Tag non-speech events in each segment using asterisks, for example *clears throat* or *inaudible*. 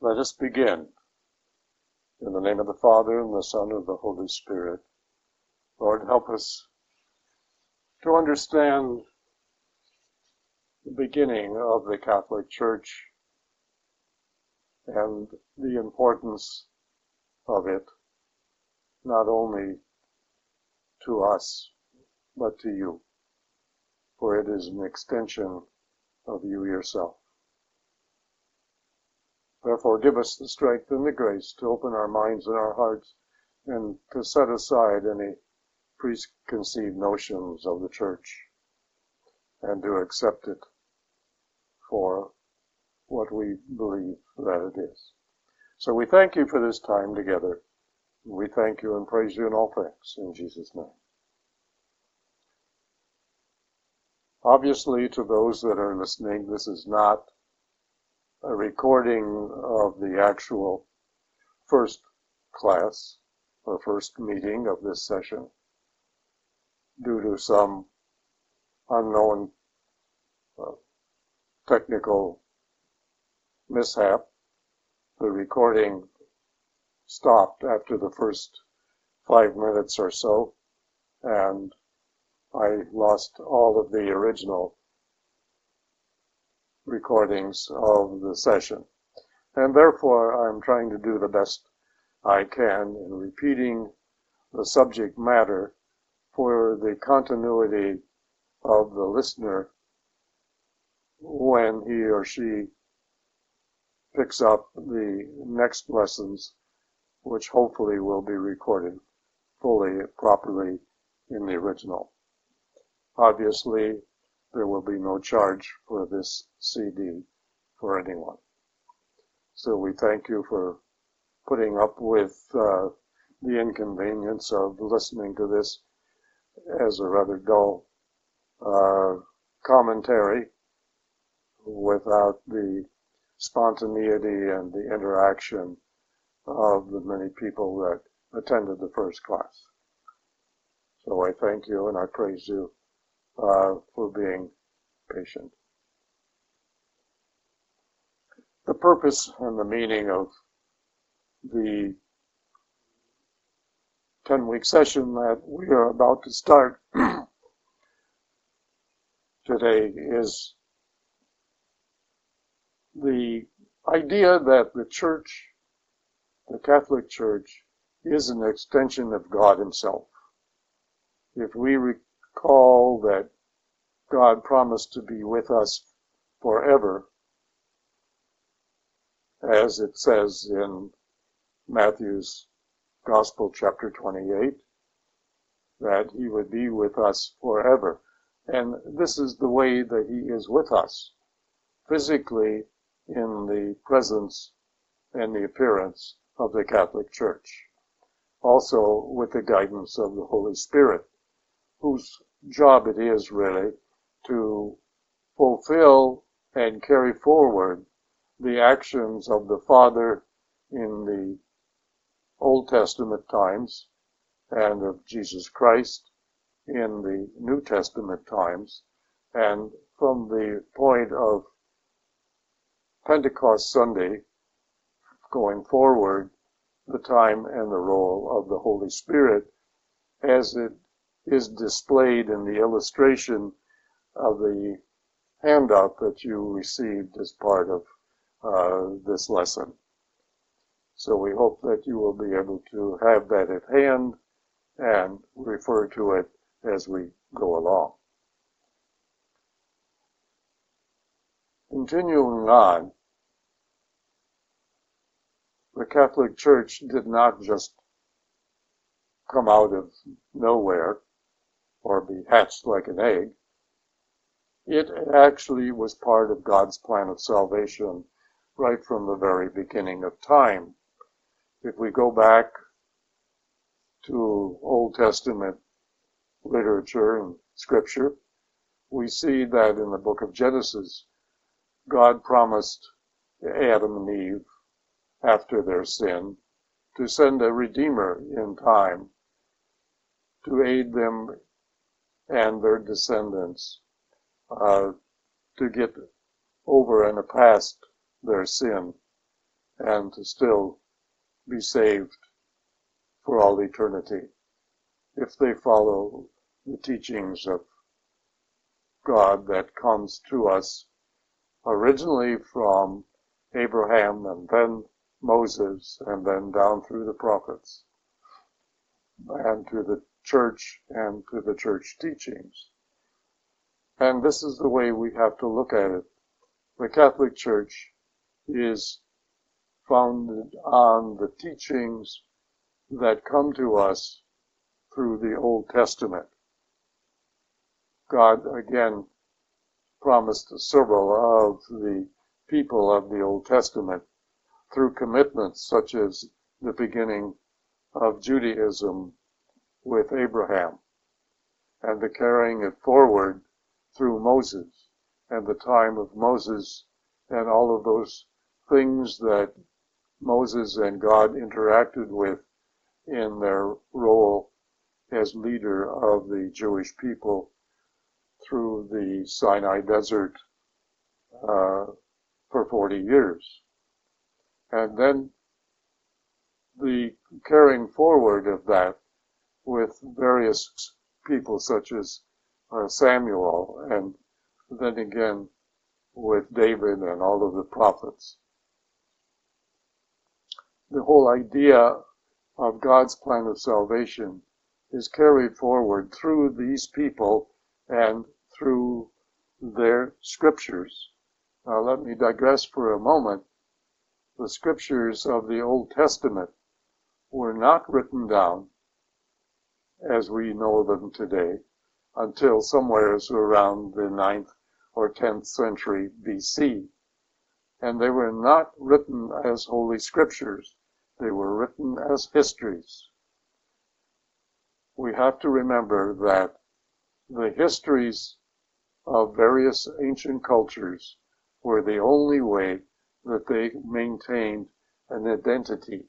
Let us begin. In the name of the Father, and the Son, and the Holy Spirit. Lord, help us to understand the beginning of the Catholic Church and the importance of it, not only to us, but to you, for it is an extension of you yourself. Therefore, give us the strength and the grace to open our minds and our hearts and to set aside any preconceived notions of the church and to accept it for what we believe that it is. So we thank you for this time together. We thank you and praise you in all things in Jesus' name. Obviously, to those that are listening, this is not a recording of the actual first class or first meeting of this session due to some unknown uh, technical mishap. The recording stopped after the first five minutes or so, and I lost all of the original recordings of the session. And therefore, I'm trying to do the best I can in repeating the subject matter for the continuity of the listener when he or she picks up the next lessons, which hopefully will be recorded fully, properly in the original. Obviously, there will be no charge for this CD for anyone. So we thank you for putting up with uh, the inconvenience of listening to this as a rather dull uh, commentary without the spontaneity and the interaction of the many people that attended the first class. So I thank you and I praise you uh, for being patient. The purpose and the meaning of the 10 week session that we are about to start *clears throat* today is the idea that the church, the Catholic Church, is an extension of God Himself. If we recall that God promised to be with us forever, as it says in Matthew's Gospel, chapter 28, that He would be with us forever. And this is the way that He is with us, physically in the presence and the appearance of the Catholic Church. Also with the guidance of the Holy Spirit, whose job it is really to fulfill and carry forward the actions of the Father in the Old Testament times and of Jesus Christ in the New Testament times. And from the point of Pentecost Sunday going forward, the time and the role of the Holy Spirit as it is displayed in the illustration of the handout that you received as part of uh, this lesson. So we hope that you will be able to have that at hand and refer to it as we go along. Continuing on, the Catholic Church did not just come out of nowhere or be hatched like an egg. It actually was part of God's plan of salvation right from the very beginning of time. If we go back to Old Testament literature and scripture, we see that in the book of Genesis, God promised Adam and Eve after their sin to send a redeemer in time to aid them and their descendants uh, to get over and past their sin and to still be saved for all eternity. If they follow the teachings of God that comes to us originally from Abraham and then Moses and then down through the prophets and to the church and to the church teachings. And this is the way we have to look at it. The Catholic Church is founded on the teachings that come to us through the Old Testament. God again promised several of the people of the Old Testament through commitments such as the beginning of Judaism with Abraham and the carrying it forward through Moses and the time of Moses and all of those things that Moses and God interacted with in their role as leader of the Jewish people through the Sinai desert uh, for 40 years. And then the carrying forward of that with various people such as uh, Samuel and then again with David and all of the prophets. The whole idea of God's plan of salvation is carried forward through these people and through their scriptures. Now let me digress for a moment. The scriptures of the Old Testament were not written down as we know them today until somewheres around the 9th or 10th century BC. And they were not written as holy scriptures. They were written as histories. We have to remember that the histories of various ancient cultures were the only way that they maintained an identity.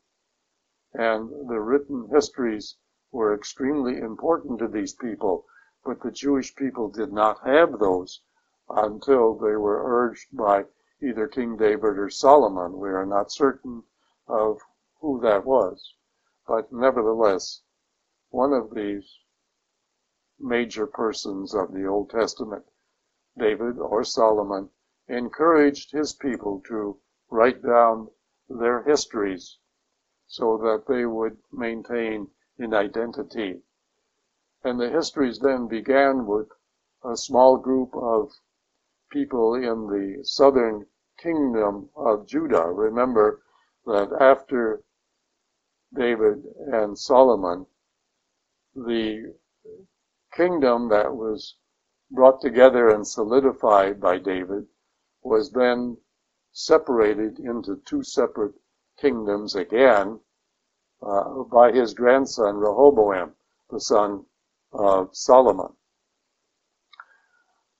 And the written histories were extremely important to these people, but the Jewish people did not have those until they were urged by either King David or Solomon. We are not certain of who that was, but nevertheless, one of these major persons of the Old Testament, David or Solomon, encouraged his people to write down their histories so that they would maintain an identity. And the histories then began with a small group of people in the southern kingdom of Judah. Remember that after David and Solomon, the kingdom that was brought together and solidified by David was then separated into two separate kingdoms again uh, by his grandson Rehoboam, the son of Solomon.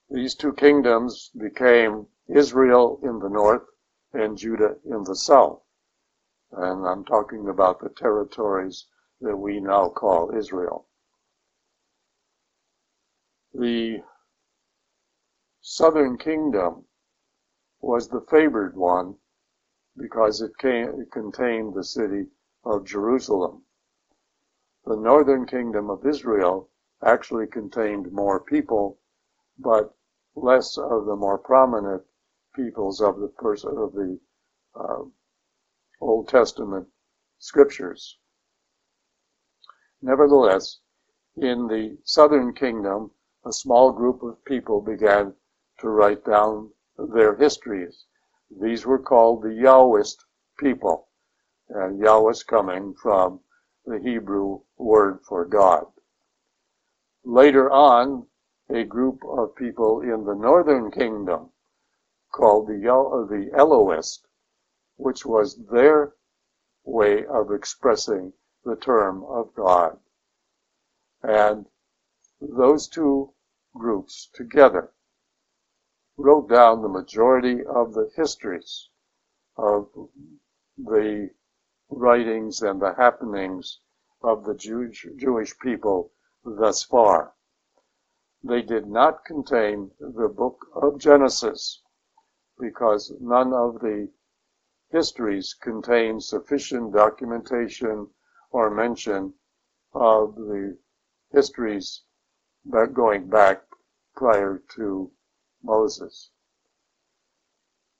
These two kingdoms became Israel in the north and Judah in the south. And I'm talking about the territories that we now call Israel. The southern kingdom was the favored one because it, came, it contained the city of Jerusalem. The northern kingdom of Israel actually contained more people, but less of the more prominent peoples of the of the uh, Old Testament scriptures. Nevertheless, in the southern kingdom, a small group of people began to write down their histories. These were called the Yahwist people, and Yahwist coming from the Hebrew word for God. Later on, a group of people in the northern kingdom called the, uh, the Elohist, which was their way of expressing the term of God. And those two groups together wrote down the majority of the histories of the writings and the happenings of the Jewish, people thus far. They did not contain the book of Genesis because none of the histories contain sufficient documentation or mention of the histories back going back prior to Moses.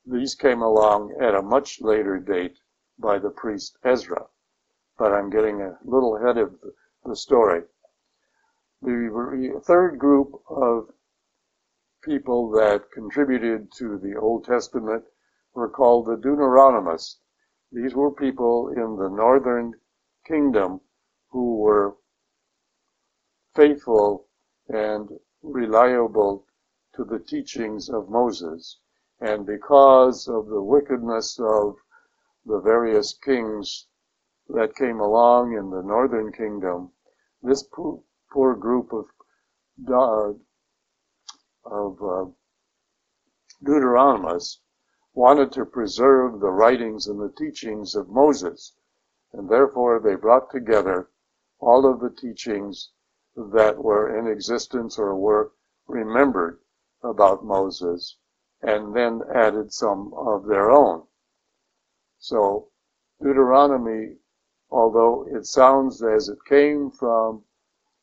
These came along at a much later date by the priest Ezra, but I'm getting a little ahead of the story. The third group of people that contributed to the Old Testament were called the Deuteronomists. These were people in the northern kingdom who were faithful and reliable to the teachings of Moses. And because of the wickedness of the various kings that came along in the northern kingdom, this poor, poor group of uh, of uh, Deuteronomists wanted to preserve the writings and the teachings of Moses, and therefore they brought together all of the teachings that were in existence or were remembered about Moses, and then added some of their own. So Deuteronomy, although it sounds as it came from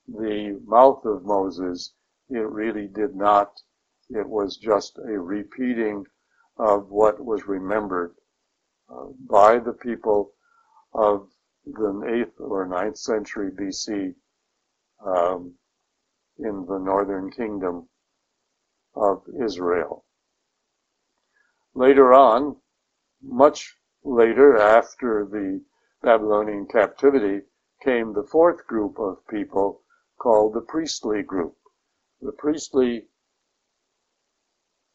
the mouth of Moses, it really did not. It was just a repeating of what was remembered uh, by the people of the 8th or ninth century BC um, in the northern kingdom of Israel. Later on, much later after the Babylonian captivity, came the fourth group of people called the priestly group the priestly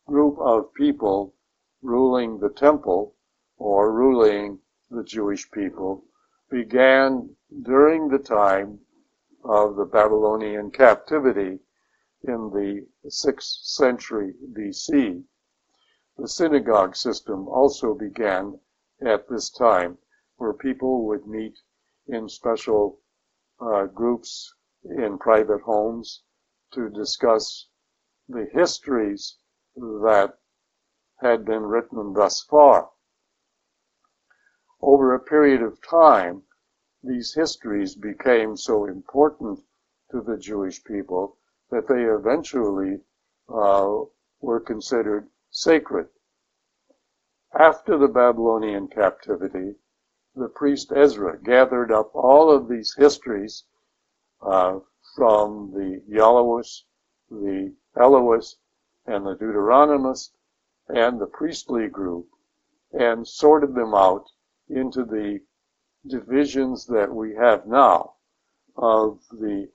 group of people ruling the temple or ruling the Jewish people began during the time of the Babylonian captivity in the 6th century BC. The synagogue system also began at this time where people would meet in special uh, groups in private homes to discuss the histories that had been written thus far. Over a period of time, these histories became so important to the Jewish people that they eventually uh, were considered sacred. After the Babylonian captivity, the priest Ezra gathered up all of these histories uh, from the Yahwist, the Elohist, and the Deuteronomist, and the priestly group, and sorted them out into the divisions that we have now of the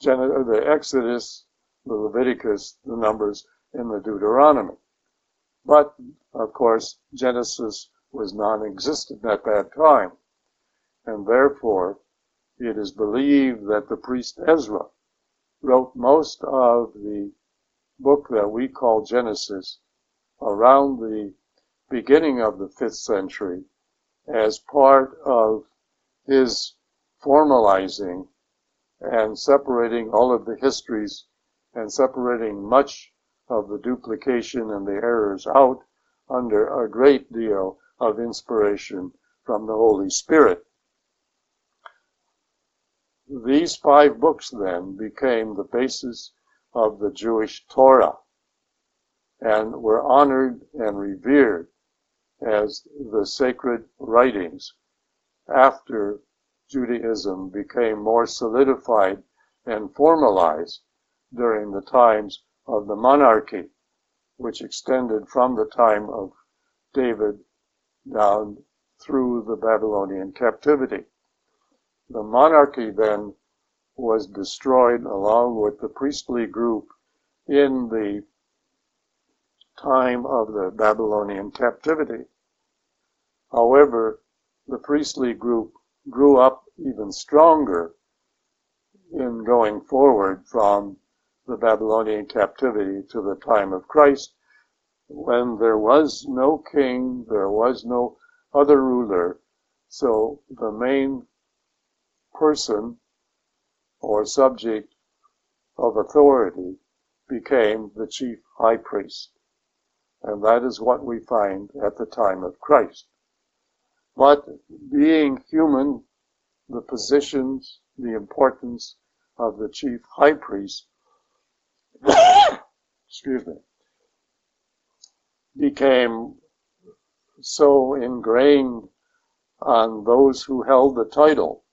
the Exodus, the Leviticus, the Numbers, and the Deuteronomy. But, of course, Genesis was non-existent at that time, and therefore it is believed that the priest Ezra wrote most of the book that we call Genesis around the beginning of the 5th century as part of his formalizing and separating all of the histories and separating much of the duplication and the errors out under a great deal of inspiration from the Holy Spirit. These five books then became the basis of the Jewish Torah and were honored and revered as the sacred writings after Judaism became more solidified and formalized during the times of the monarchy, which extended from the time of David down through the Babylonian captivity. The monarchy then was destroyed along with the priestly group in the time of the Babylonian captivity. However, the priestly group grew up even stronger in going forward from the Babylonian captivity to the time of Christ, when there was no king, there was no other ruler, so the main person or subject of authority became the chief high priest. And that is what we find at the time of Christ. But being human, the positions, the importance of the chief high priest, *coughs* excuse me, became so ingrained on those who held the title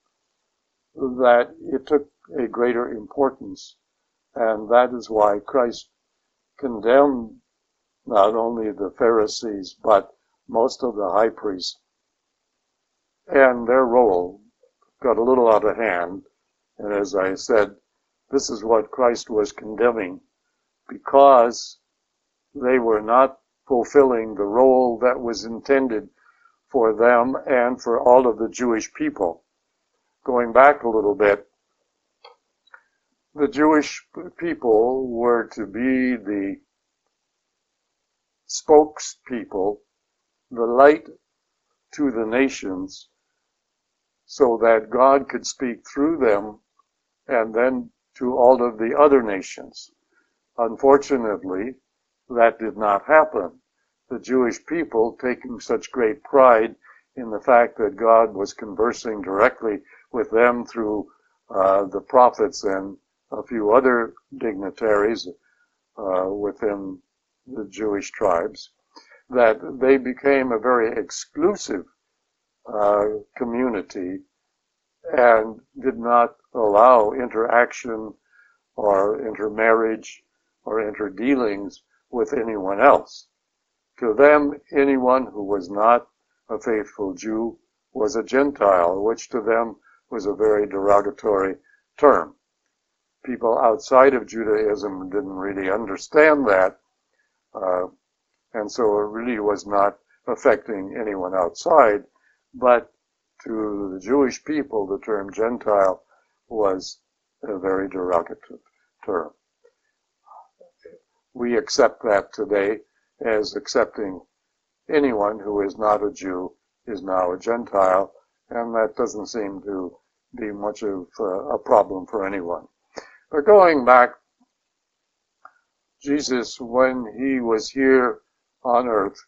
that it took a greater importance. And that is why Christ condemned not only the Pharisees, but most of the high priests. And their role got a little out of hand. And as I said, this is what Christ was condemning because they were not fulfilling the role that was intended for them and for all of the Jewish people. Going back a little bit, the Jewish people were to be the spokespeople, the light to the nations, so that God could speak through them and then to all of the other nations. Unfortunately, that did not happen. The Jewish people, taking such great pride in the fact that God was conversing directly with them through uh, the prophets and a few other dignitaries uh, within the Jewish tribes, that they became a very exclusive uh, community and did not allow interaction or intermarriage or interdealings with anyone else. To them, anyone who was not a faithful Jew was a Gentile, which to them was a very derogatory term. People outside of Judaism didn't really understand that, uh, and so it really was not affecting anyone outside, but to the Jewish people, the term Gentile was a very derogative term. We accept that today as accepting anyone who is not a Jew is now a Gentile, and that doesn't seem to be much of a problem for anyone. But going back, Jesus, when he was here on earth,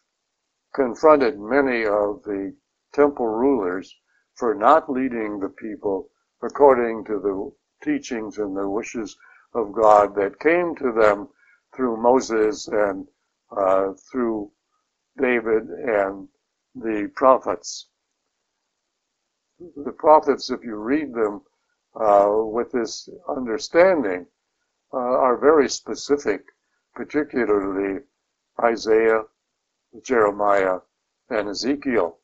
confronted many of the temple rulers for not leading the people according to the teachings and the wishes of God that came to them through Moses and uh, through David and the prophets. The prophets, if you read them uh, with this understanding, uh, are very specific, particularly Isaiah, Jeremiah, and Ezekiel.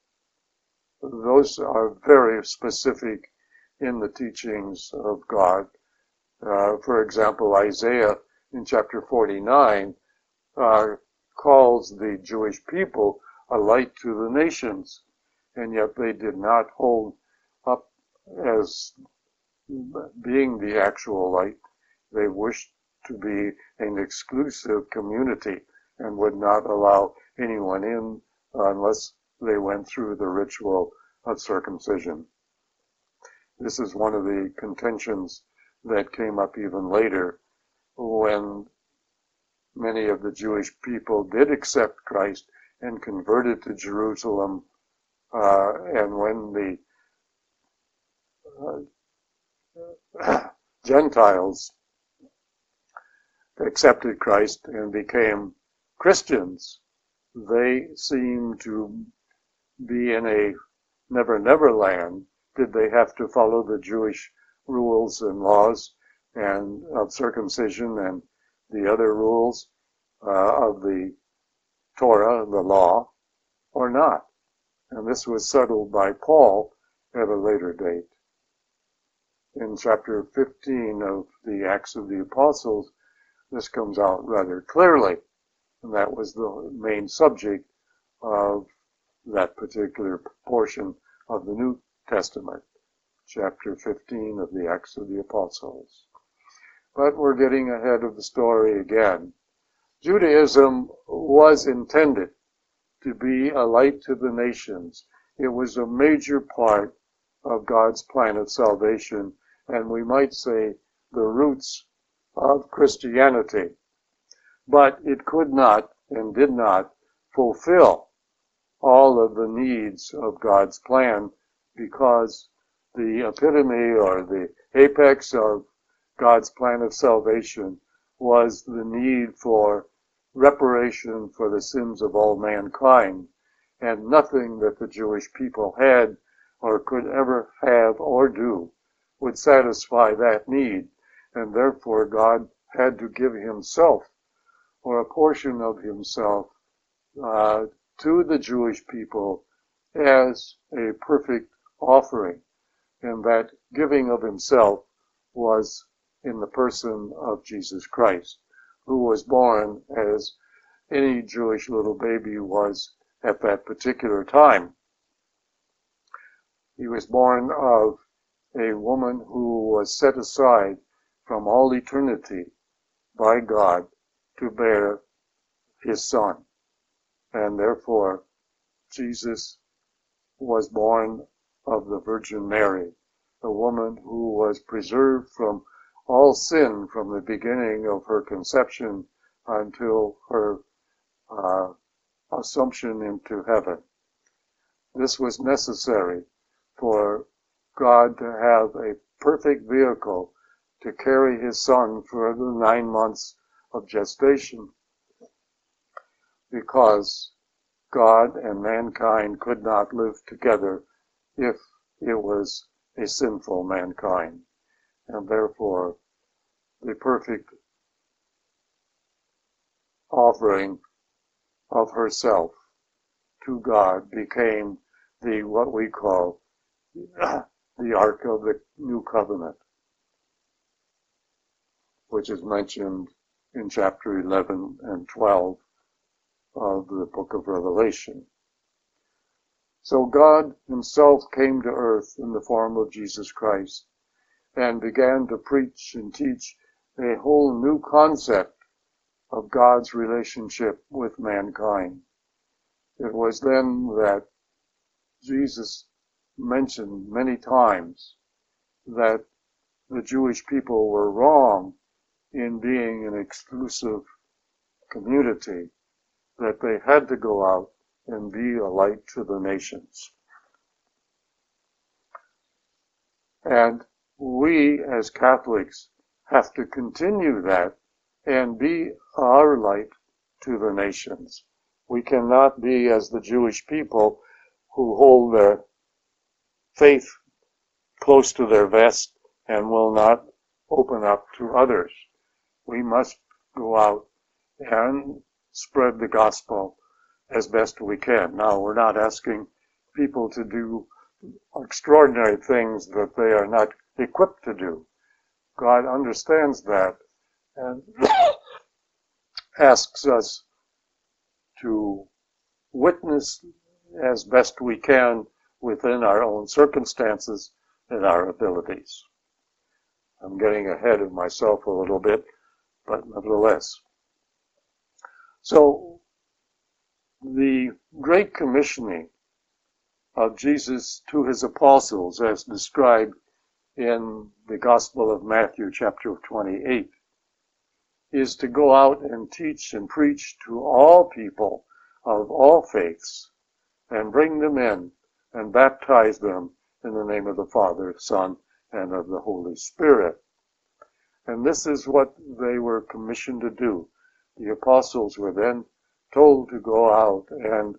Those are very specific in the teachings of God. Uh, for example, Isaiah in chapter 49 uh, calls the Jewish people a light to the nations, and yet they did not hold up as being the actual light. They wished to be an exclusive community and would not allow anyone in unless they went through the ritual of circumcision. This is one of the contentions that came up even later when many of the Jewish people did accept Christ and converted to Jerusalem, uh, and when the uh, *clears throat* Gentiles accepted Christ and became Christians, they seemed to be in a never never land. Did they have to follow the Jewish rules and laws and of circumcision and the other rules uh, of the Torah, the law, or not. And this was settled by Paul at a later date. In chapter 15 of the Acts of the Apostles, this comes out rather clearly. And that was the main subject of that particular portion of the New Testament, chapter 15 of the Acts of the Apostles. But we're getting ahead of the story again. Judaism was intended to be a light to the nations. It was a major part of God's plan of salvation, and we might say the roots of Christianity. But it could not and did not fulfill all of the needs of God's plan because the epitome or the apex of God's plan of salvation was the need for reparation for the sins of all mankind, and nothing that the Jewish people had or could ever have or do would satisfy that need, and therefore God had to give himself or a portion of himself uh, to the Jewish people as a perfect offering. And that giving of himself was in the person of Jesus Christ, who was born as any Jewish little baby was at that particular time. He was born of a woman who was set aside from all eternity by God to bear his son. And therefore, Jesus was born of the Virgin Mary, the woman who was preserved from all sin from the beginning of her conception until her uh, assumption into heaven. This was necessary for God to have a perfect vehicle to carry his son for the nine months of gestation because God and mankind could not live together if it was a sinful mankind. And therefore, the perfect offering of herself to God became the, what we call, *clears throat* the Ark of the New Covenant, which is mentioned in chapter 11 and 12 of the book of Revelation. So God himself came to earth in the form of Jesus Christ and began to preach and teach a whole new concept of God's relationship with mankind. It was then that Jesus mentioned many times that the Jewish people were wrong in being an exclusive community, that they had to go out and be a light to the nations. And we as Catholics have to continue that and be our light to the nations. We cannot be as the Jewish people who hold their faith close to their vest and will not open up to others. We must go out and spread the gospel as best we can. Now, we're not asking people to do extraordinary things that they are not equipped to do. God understands that and *coughs* asks us to witness as best we can within our own circumstances and our abilities. I'm getting ahead of myself a little bit, but nevertheless. So, the Great Commissioning of Jesus to his apostles, as described in the Gospel of Matthew, chapter 28, is to go out and teach and preach to all people of all faiths and bring them in and baptize them in the name of the Father, Son, and of the Holy Spirit. And this is what they were commissioned to do. The apostles were then told to go out and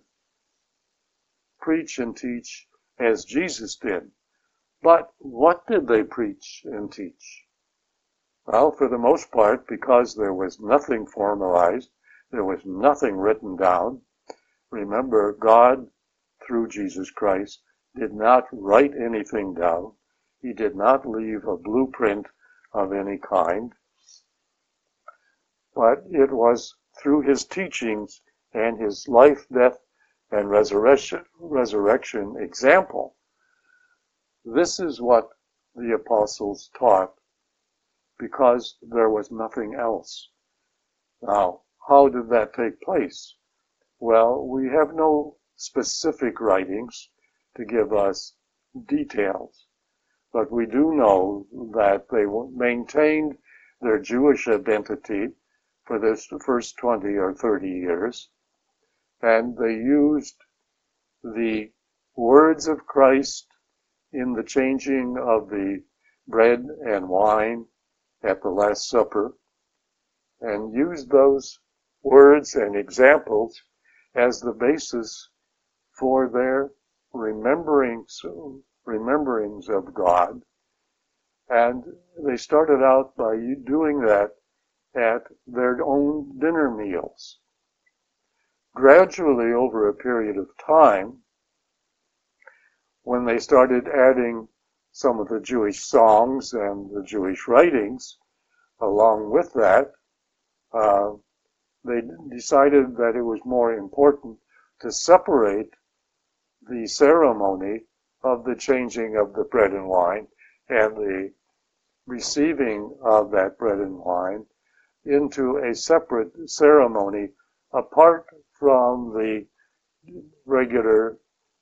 preach and teach as Jesus did. But what did they preach and teach? Well, for the most part, because there was nothing formalized, there was nothing written down. Remember, God, through Jesus Christ, did not write anything down. He did not leave a blueprint of any kind. But it was through his teachings and his life, death, and resurrection, resurrection example. This is what the apostles taught because there was nothing else. Now, how did that take place? Well, we have no specific writings to give us details, but we do know that they maintained their Jewish identity for this first 20 or 30 years. And they used the words of Christ in the changing of the bread and wine at the Last Supper and used those words and examples as the basis for their rememberings, rememberings of God. And they started out by doing that at their own dinner meals. Gradually, over a period of time, when they started adding some of the Jewish songs and the Jewish writings along with that, uh, they decided that it was more important to separate the ceremony of the changing of the bread and wine and the receiving of that bread and wine into a separate ceremony apart from the regular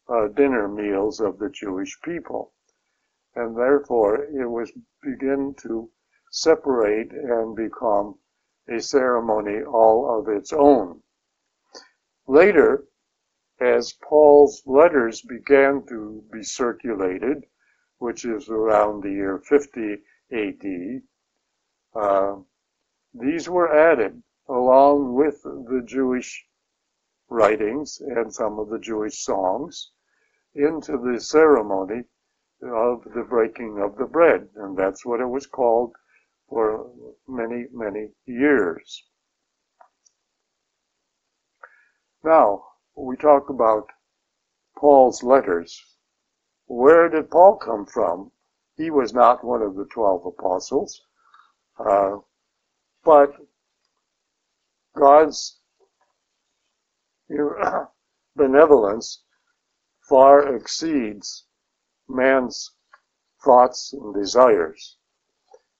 uh, dinner meals of the Jewish people. And therefore, it was begin to separate and become a ceremony all of its own. Later, as Paul's letters began to be circulated, which is around the year 50 AD, uh, these were added along with the Jewish writings and some of the Jewish songs into the ceremony of the breaking of the bread. And that's what it was called for many, many years. Now, we talk about Paul's letters. Where did Paul come from? He was not one of the twelve apostles. Uh, but God's *clears throat* benevolence far exceeds man's thoughts and desires.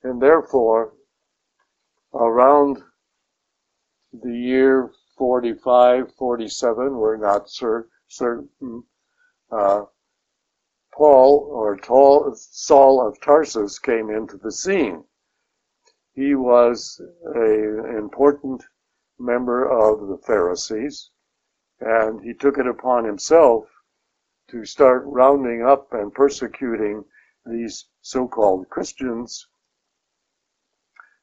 And therefore, around the year 45, 47, we're not cer- certain, uh, Paul or Saul of Tarsus came into the scene. He was an important member of the Pharisees, and he took it upon himself to start rounding up and persecuting these so-called Christians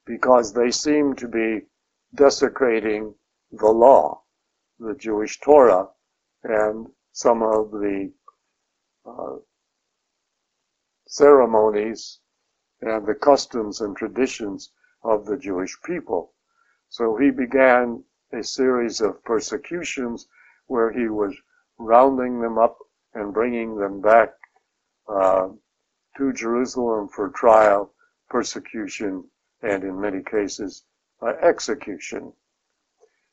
because they seemed to be desecrating the law, the Jewish Torah, and some of the uh, ceremonies and the customs and traditions of the Jewish people. So he began a series of persecutions where he was rounding them up and bringing them back uh, to Jerusalem for trial, persecution, and in many cases, uh, execution.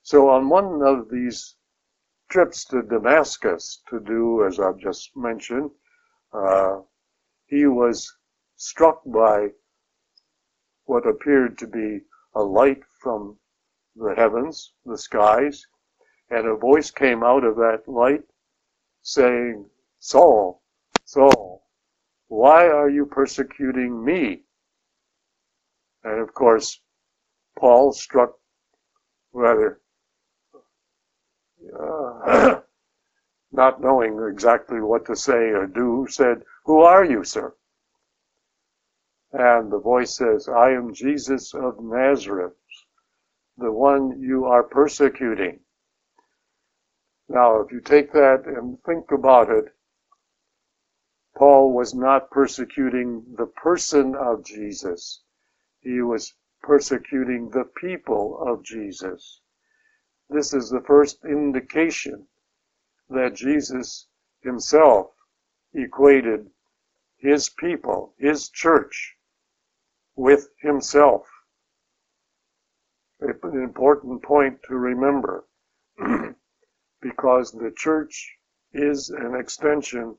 So on one of these trips to Damascus to do, as I've just mentioned, uh, he was struck by what appeared to be a light from the heavens, the skies, and a voice came out of that light saying, Saul, Saul, why are you persecuting me? And of course, Paul struck rather uh, *clears throat* not knowing exactly what to say or do, said, Who are you, sir? And the voice says, I am Jesus of Nazareth, the one you are persecuting. Now, if you take that and think about it, Paul was not persecuting the person of Jesus. He was persecuting the people of Jesus. This is the first indication that Jesus himself equated his people, his church, with himself. An important point to remember *clears throat* because the church is an extension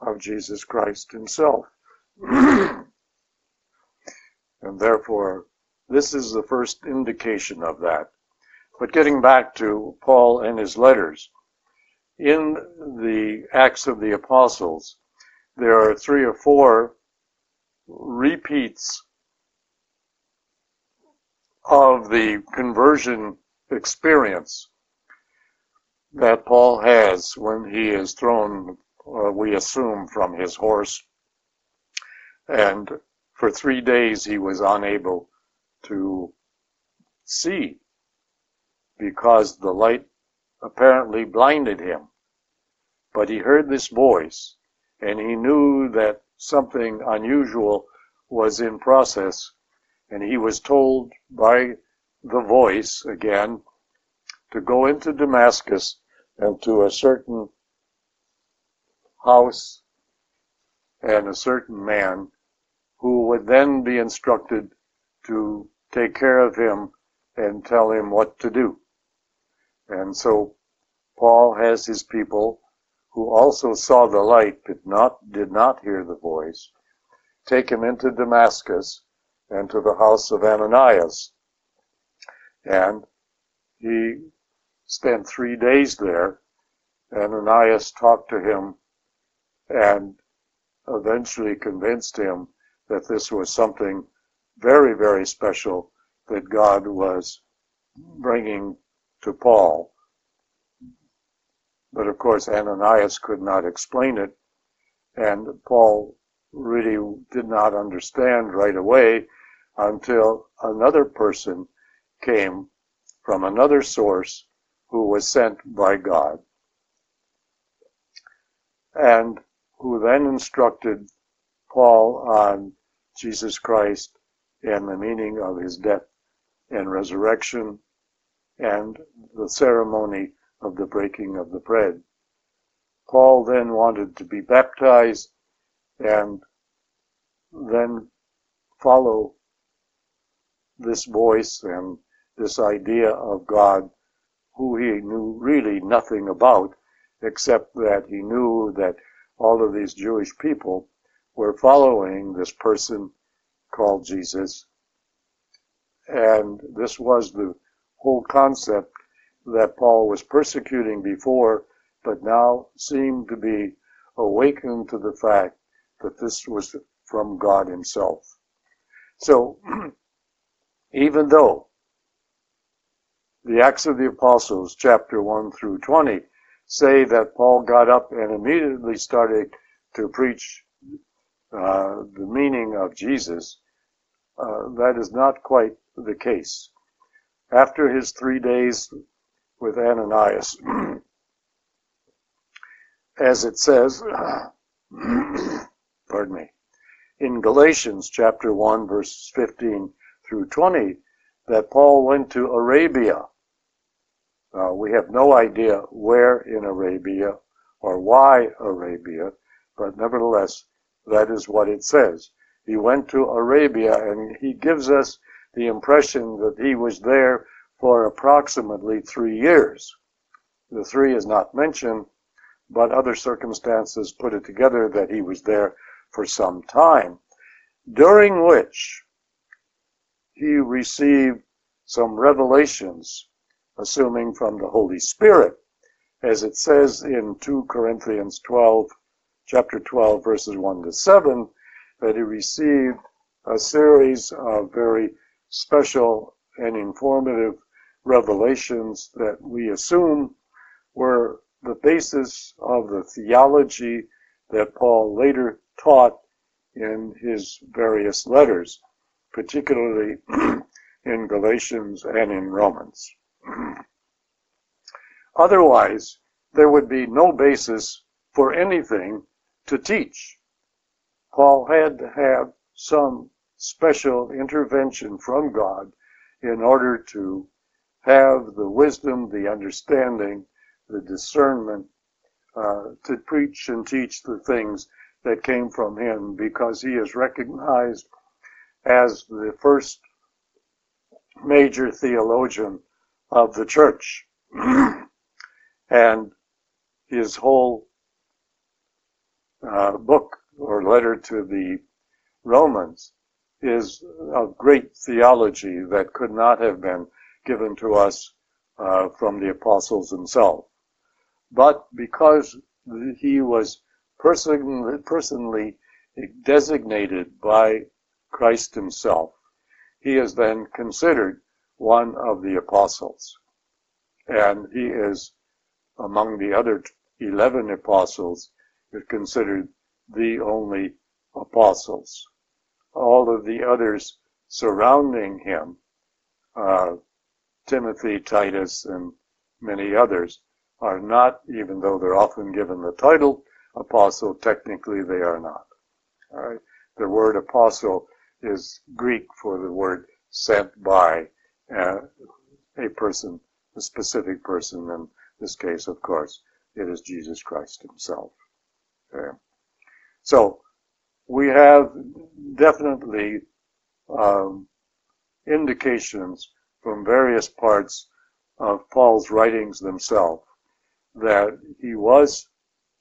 of Jesus Christ himself. *clears throat* and therefore, this is the first indication of that. But getting back to Paul and his letters, in the Acts of the Apostles, there are three or four repeats of the conversion experience that Paul has when he is thrown, uh, we assume, from his horse. And for three days he was unable to see because the light apparently blinded him. But he heard this voice and he knew that something unusual was in process and he was told by the voice again to go into Damascus and to a certain house and a certain man who would then be instructed to take care of him and tell him what to do. And so Paul has his people who also saw the light but not did not hear the voice take him into Damascus and to the house of Ananias. And he spent three days there. Ananias talked to him and eventually convinced him that this was something very, very special that God was bringing to Paul. But of course, Ananias could not explain it, and Paul really did not understand right away until another person came from another source who was sent by God and who then instructed Paul on Jesus Christ and the meaning of his death and resurrection and the ceremony of the breaking of the bread. Paul then wanted to be baptized and then follow this voice and this idea of God, who he knew really nothing about, except that he knew that all of these Jewish people were following this person called Jesus. And this was the whole concept that Paul was persecuting before, but now seemed to be awakened to the fact that this was from God Himself. So, *clears throat* even though the Acts of the Apostles, chapter 1 through 20, say that Paul got up and immediately started to preach uh, the meaning of Jesus, uh, that is not quite the case. After his three days with Ananias, *clears throat* as it says, *clears throat* pardon me, in Galatians chapter 1 verses 15 through 20 that Paul went to Arabia. Uh, we have no idea where in Arabia or why Arabia, but nevertheless, that is what it says. He went to Arabia and he gives us the impression that he was there for approximately three years. The three is not mentioned, but other circumstances put it together that he was there for some time, during which he received some revelations, assuming from the Holy Spirit, as it says in 2 Corinthians 12, chapter 12, verses 1 to 7, that he received a series of very special and informative revelations that we assume were the basis of the theology that Paul later taught in his various letters, particularly *clears throat* in Galatians and in Romans. *clears throat* Otherwise, there would be no basis for anything to teach. Paul had to have some special intervention from God in order to have the wisdom, the understanding, the discernment uh, to preach and teach the things that came from him because he is recognized as the first major theologian of the church. *clears throat* and his whole uh, book or letter to the Romans is of great theology that could not have been given to us uh, from the apostles themselves. But because he was person, personally designated by Christ himself. He is then considered one of the apostles. And he is, among the other 11 apostles, is considered the only apostles. All of the others surrounding him, uh, Timothy, Titus, and many others, are not, even though they're often given the title apostle, technically they are not. All right? The word apostle is Greek for the word sent by uh, a person, a specific person. In this case, of course, it is Jesus Christ himself. Okay? So, we have definitely um, indications from various parts of Paul's writings themselves that he was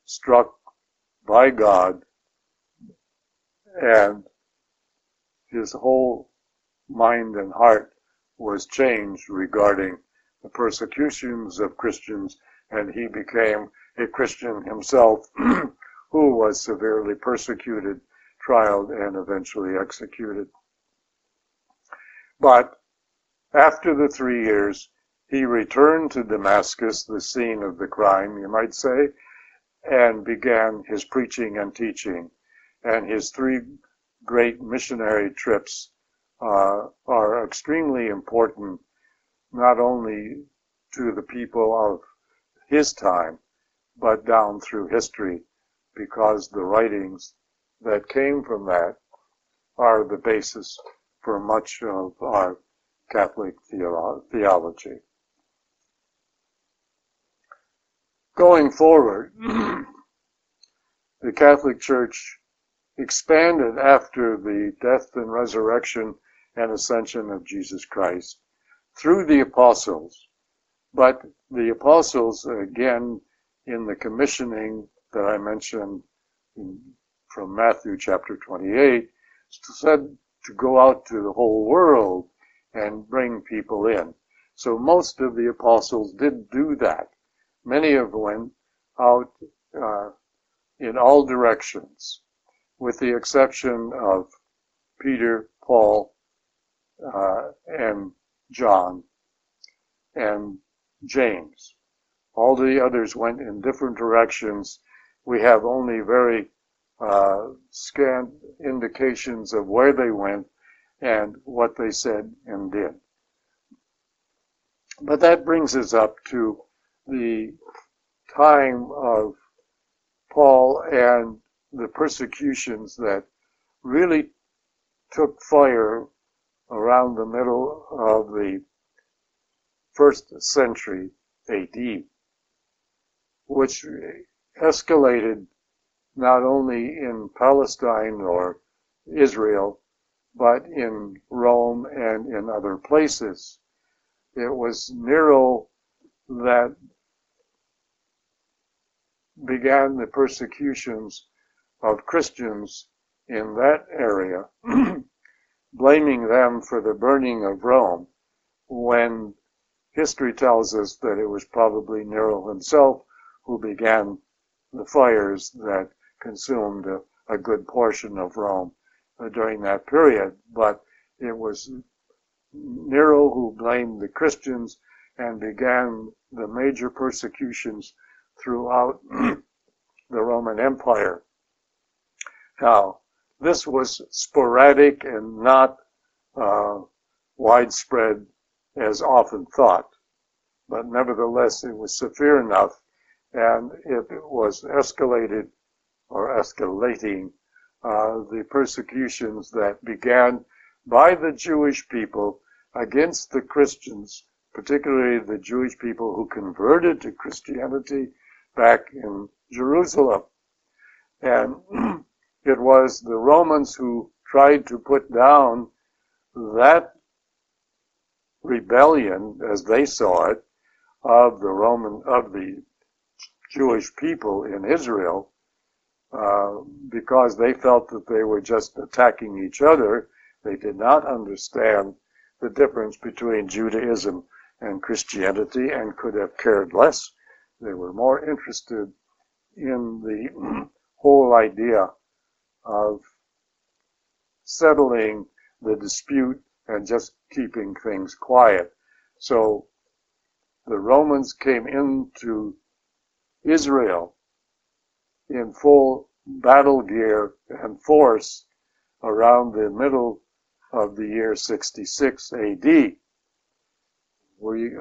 struck by God and his whole mind and heart was changed regarding the persecutions of Christians and he became a Christian himself *clears throat* who was severely persecuted, trialed, and eventually executed. But after the three years, he returned to Damascus, the scene of the crime, you might say, and began his preaching and teaching. And his three great missionary trips uh, are extremely important, not only to the people of his time, but down through history, because the writings that came from that are the basis for much of our Catholic theolo- theology. Going forward, *clears throat* the Catholic Church expanded after the death and resurrection and ascension of Jesus Christ through the apostles. But the apostles, again, in the commissioning that I mentioned from Matthew chapter 28, said to go out to the whole world and bring people in. So most of the apostles did do that. Many of them went out uh, in all directions, with the exception of Peter, Paul, uh, and John, and James. All the others went in different directions. We have only very uh, scant indications of where they went and what they said and did. But that brings us up to the time of Paul and the persecutions that really took fire around the middle of the first century AD, which escalated not only in Palestine or Israel, but in Rome and in other places. It was Nero that began the persecutions of Christians in that area, *clears throat* blaming them for the burning of Rome, when history tells us that it was probably Nero himself who began the fires that consumed a, a good portion of Rome uh, during that period, but it was Nero who blamed the Christians and began the major persecutions throughout *clears throat* the Roman Empire. Now, this was sporadic and not uh, widespread as often thought, but nevertheless it was severe enough and it was escalated or escalating uh, the persecutions that began by the Jewish people against the Christians, particularly the Jewish people who converted to Christianity back in Jerusalem. And *clears throat* it was the Romans who tried to put down that rebellion, as they saw it, of the Roman, of the Jewish people in Israel, uh, because they felt that they were just attacking each other. They did not understand the difference between Judaism and Christianity and could have cared less. They were more interested in the *clears throat* whole idea of settling the dispute and just keeping things quiet. So the Romans came into Israel in full battle gear and force around the middle of the year 66 AD. We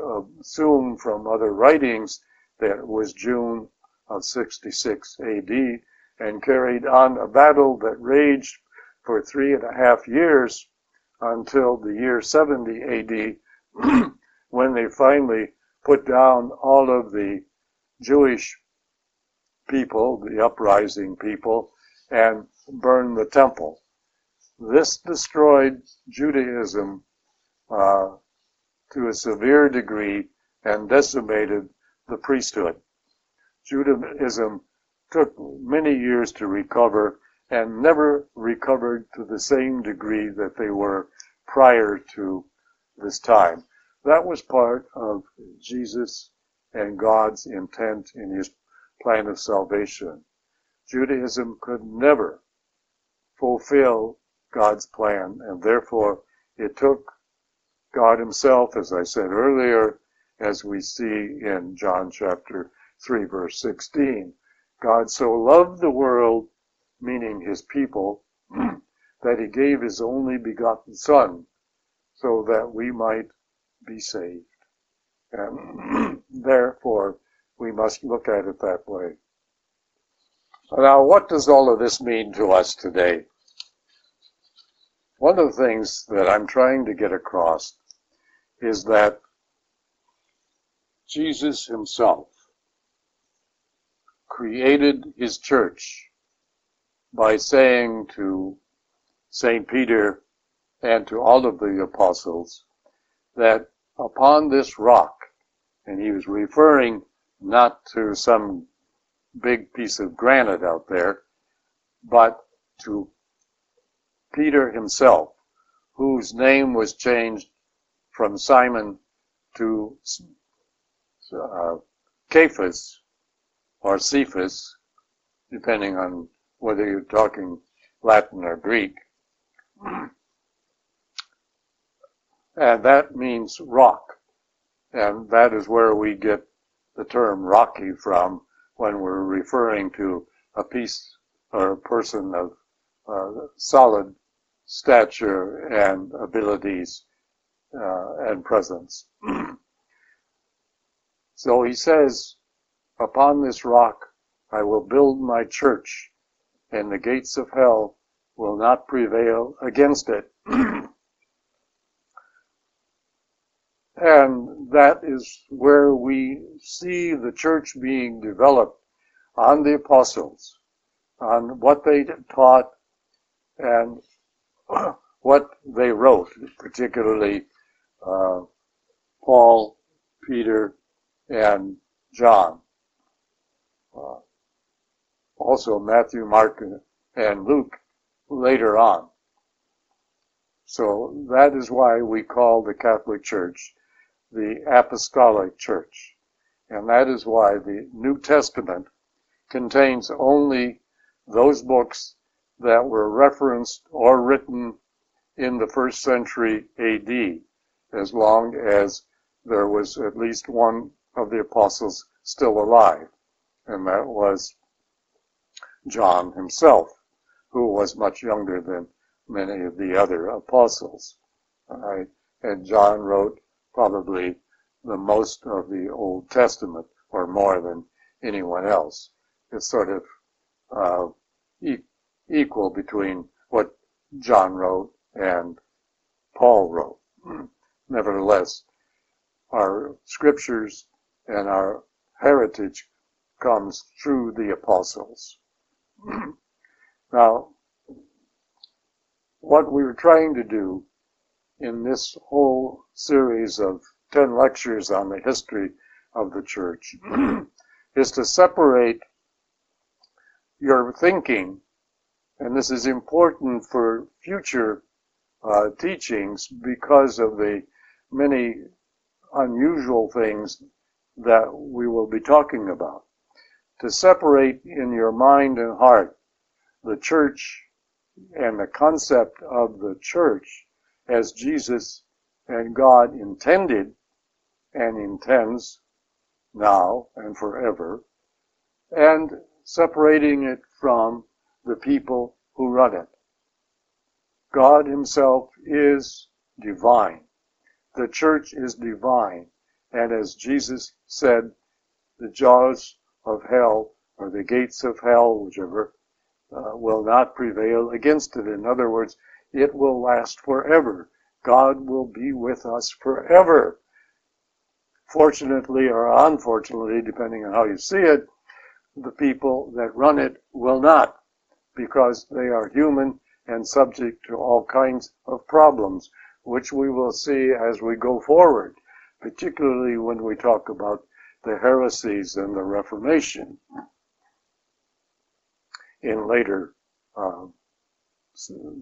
assume from other writings that it was June of 66 AD and carried on a battle that raged for three and a half years until the year 70 AD *clears throat* when they finally put down all of the Jewish people, the uprising people, and burned the temple. This destroyed Judaism uh, to a severe degree and decimated the priesthood. Judaism took many years to recover and never recovered to the same degree that they were prior to this time. That was part of Jesus and God's intent in his plan of salvation. Judaism could never fulfill God's plan, and therefore it took God himself, as I said earlier, as we see in John chapter 3 verse 16. God so loved the world, meaning his people, *clears throat* that he gave his only begotten son so that we might be saved. And *clears throat* therefore, we must look at it that way. Now, what does all of this mean to us today? One of the things that I'm trying to get across is that Jesus himself created his church by saying to St. Peter and to all of the apostles that upon this rock, and he was referring not to some big piece of granite out there, but to Peter himself, whose name was changed from Simon to uh, Cephas or Cephas, depending on whether you're talking Latin or Greek. And that means rock. And that is where we get the term rocky from when we're referring to a piece or a person of uh, solid stature and abilities uh, and presence. *clears throat* so he says, Upon this rock I will build my church, and the gates of hell will not prevail against it. *clears throat* and that is where we see the church being developed on the apostles, on what they taught and *clears throat* what they wrote, particularly uh, Paul, Peter, and John. Uh, also Matthew, Mark, and Luke later on. So that is why we call the Catholic Church the Apostolic Church. And that is why the New Testament contains only those books that were referenced or written in the first century AD, as long as there was at least one of the apostles still alive, and that was John himself, who was much younger than many of the other apostles. Right? And John wrote probably the most of the Old Testament, or more than anyone else. It's sort of uh, e- equal between what John wrote and Paul wrote. *clears throat* Nevertheless, our scriptures and our heritage comes through the apostles. now, what we were trying to do in this whole series of 10 lectures on the history of the church *clears throat* is to separate your thinking, and this is important for future uh, teachings because of the many unusual things that we will be talking about. To separate in your mind and heart the church and the concept of the church as Jesus and God intended and intends now and forever, and separating it from the people who run it. God himself is divine. The church is divine. And as Jesus said, the jaws of hell or the gates of hell, whichever, uh, will not prevail against it. In other words, it will last forever. God will be with us forever. Fortunately or unfortunately, depending on how you see it, the people that run it will not, because they are human and subject to all kinds of problems, which we will see as we go forward, particularly when we talk about the heresies and the Reformation in later uh,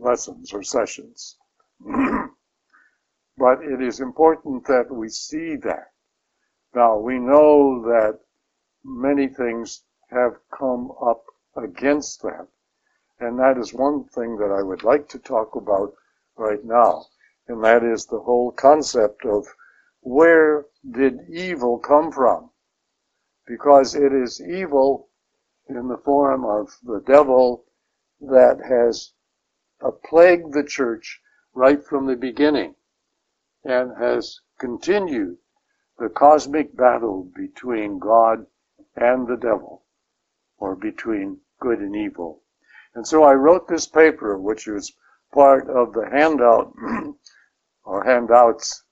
lessons or sessions. *clears throat* but it is important that we see that. Now, we know that many things have come up against that. And that is one thing that I would like to talk about right now. And that is the whole concept of where did evil come from? Because it is evil in the form of the devil that has plagued the church right from the beginning and has continued the cosmic battle between God and the devil, or between good and evil. And so I wrote this paper, which is part of the handout *clears throat* or handouts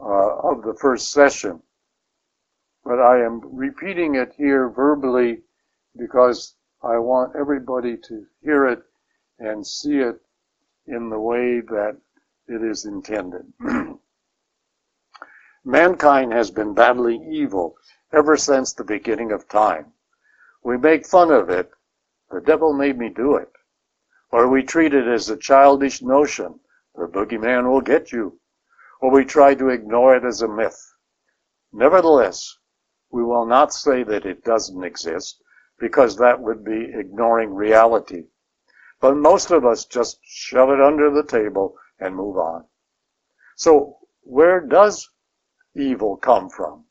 uh, of the first session. But I am repeating it here verbally because I want everybody to hear it and see it in the way that it is intended. *clears throat* Mankind has been battling evil ever since the beginning of time. We make fun of it. The devil made me do it. Or we treat it as a childish notion. The boogeyman will get you. Or we try to ignore it as a myth. Nevertheless, we will not say that it doesn't exist because that would be ignoring reality. But most of us just shove it under the table and move on. So where does evil come from?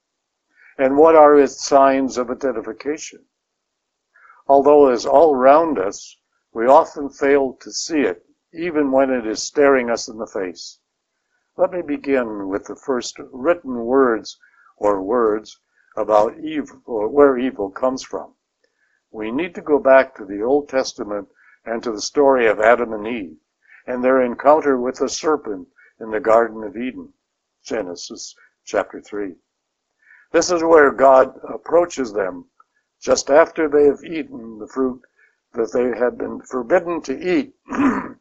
And what are its signs of identification? Although it is all around us, we often fail to see it, even when it is staring us in the face. Let me begin with the first written words or words about evil, or where evil comes from we need to go back to the Old Testament and to the story of Adam and Eve and their encounter with the serpent in the Garden of Eden. Genesis chapter 3. This is where God approaches them just after they have eaten the fruit that they had been forbidden to eat. *clears throat*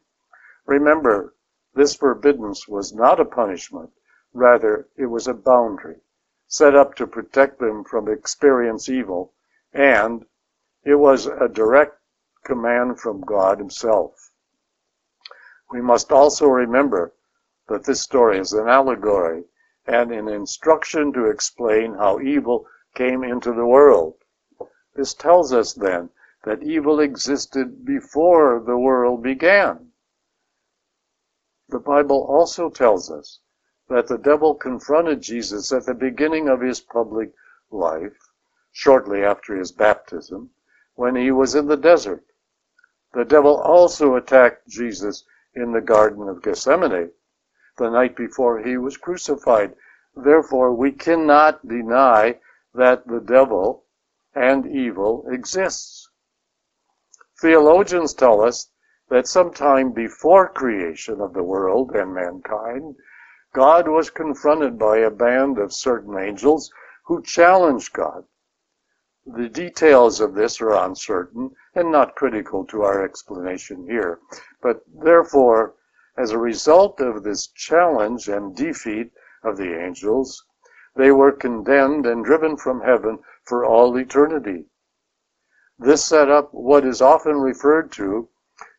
Remember, this forbiddance was not a punishment. Rather, it was a boundary set up to protect them from experience evil and it was a direct command from God himself. We must also remember that this story is an allegory and an instruction to explain how evil came into the world. This tells us then that evil existed before the world began. The Bible also tells us that the devil confronted Jesus at the beginning of his public life, shortly after his baptism, when he was in the desert. The devil also attacked Jesus in the Garden of Gethsemane the night before he was crucified. Therefore, we cannot deny that the devil and evil exists. Theologians tell us that sometime before creation of the world and mankind, God was confronted by a band of certain angels who challenged God the details of this are uncertain and not critical to our explanation here. But therefore, as a result of this challenge and defeat of the angels, they were condemned and driven from heaven for all eternity. This set up what is often referred to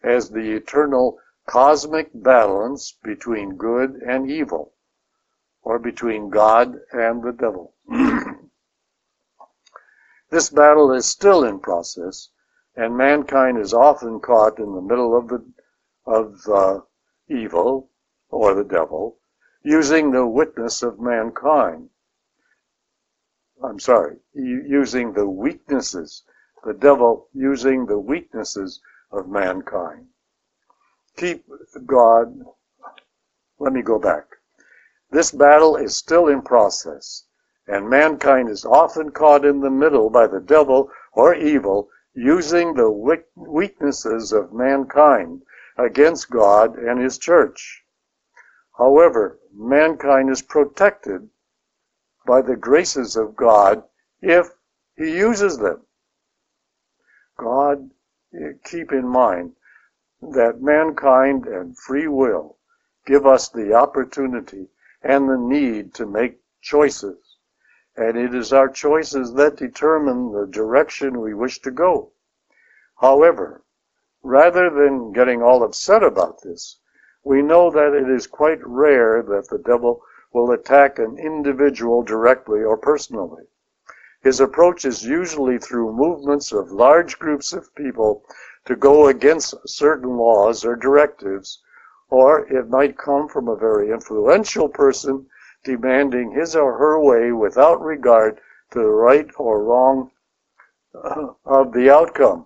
as the eternal cosmic balance between good and evil, or between God and the devil. *clears throat* This battle is still in process, and mankind is often caught in the middle of the of uh, evil or the devil, using the witness of mankind. I'm sorry, using the weaknesses, the devil using the weaknesses of mankind. Keep God, let me go back. This battle is still in process, and mankind is often caught in the middle by the devil or evil using the weaknesses of mankind against God and His church. However, mankind is protected by the graces of God if He uses them. God, eh, keep in mind that mankind and free will give us the opportunity and the need to make choices and it is our choices that determine the direction we wish to go. However, rather than getting all upset about this, we know that it is quite rare that the devil will attack an individual directly or personally. His approach is usually through movements of large groups of people to go against certain laws or directives, or it might come from a very influential person demanding his or her way without regard to the right or wrong uh, of the outcome.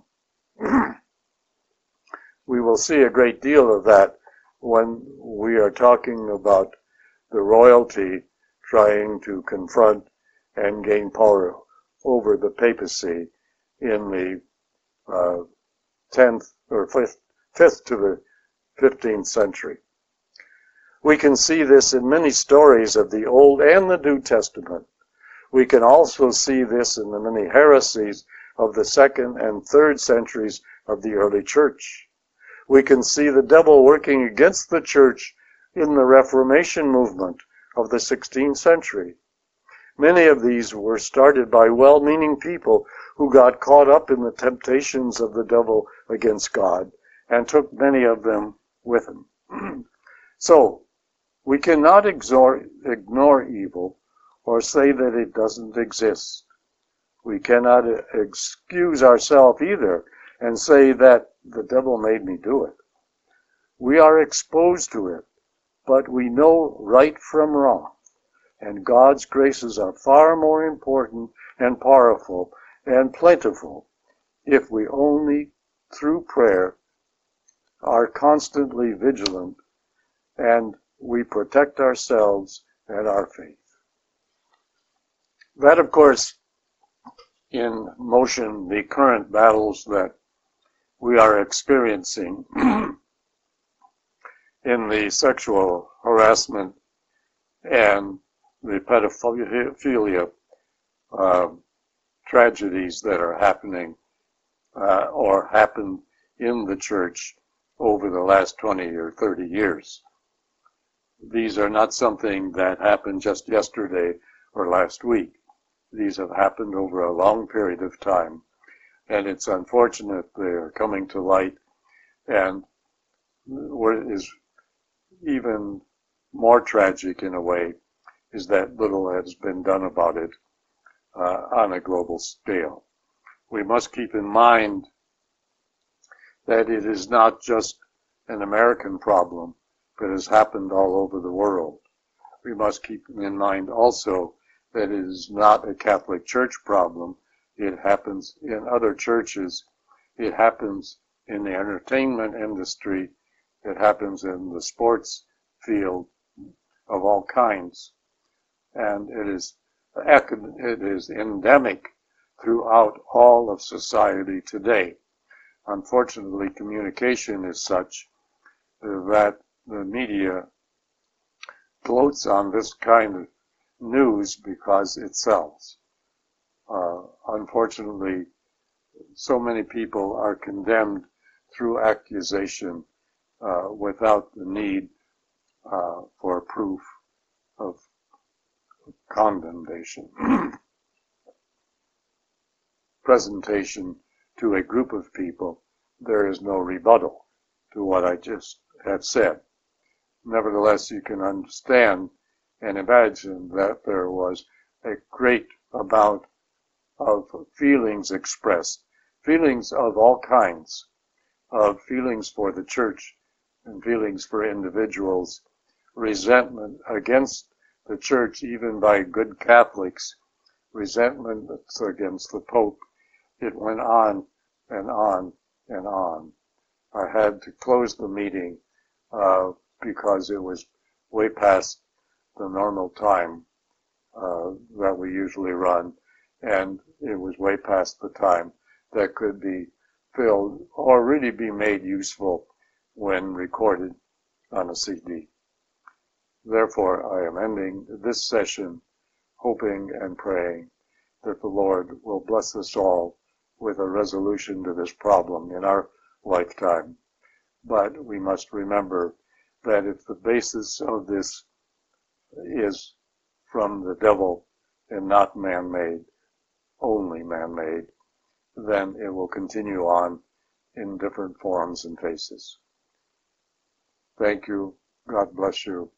*clears throat* we will see a great deal of that when we are talking about the royalty trying to confront and gain power over the papacy in the uh, 10th or 5th, 5th to the 15th century. We can see this in many stories of the Old and the New Testament. We can also see this in the many heresies of the second and third centuries of the early church. We can see the devil working against the church in the Reformation movement of the 16th century. Many of these were started by well meaning people who got caught up in the temptations of the devil against God and took many of them with him. *clears throat* so, we cannot ignore evil or say that it doesn't exist. We cannot excuse ourselves either and say that the devil made me do it. We are exposed to it, but we know right from wrong. And God's graces are far more important and powerful and plentiful if we only, through prayer, are constantly vigilant and we protect ourselves and our faith. That, of course, in motion the current battles that we are experiencing *clears throat* in the sexual harassment and the pedophilia uh, tragedies that are happening uh, or happened in the church over the last 20 or 30 years. These are not something that happened just yesterday or last week. These have happened over a long period of time. And it's unfortunate they are coming to light. And what is even more tragic in a way is that little has been done about it uh, on a global scale. We must keep in mind that it is not just an American problem but has happened all over the world. We must keep in mind also that it is not a Catholic Church problem. It happens in other churches. It happens in the entertainment industry. It happens in the sports field of all kinds. And it is, it is endemic throughout all of society today. Unfortunately, communication is such that the media gloats on this kind of news because it sells. Uh, unfortunately, so many people are condemned through accusation uh, without the need uh, for proof of condemnation. *clears throat* Presentation to a group of people, there is no rebuttal to what I just have said. Nevertheless, you can understand and imagine that there was a great amount of feelings expressed, feelings of all kinds, of feelings for the church and feelings for individuals resentment against the church, even by good Catholics, resentments against the Pope, it went on and on and on. I had to close the meeting uh, because it was way past the normal time uh, that we usually run, and it was way past the time that could be filled or really be made useful when recorded on a CD. Therefore, I am ending this session hoping and praying that the Lord will bless us all with a resolution to this problem in our lifetime. But we must remember that if the basis of this is from the devil and not man-made, only man-made, then it will continue on in different forms and faces. Thank you. God bless you.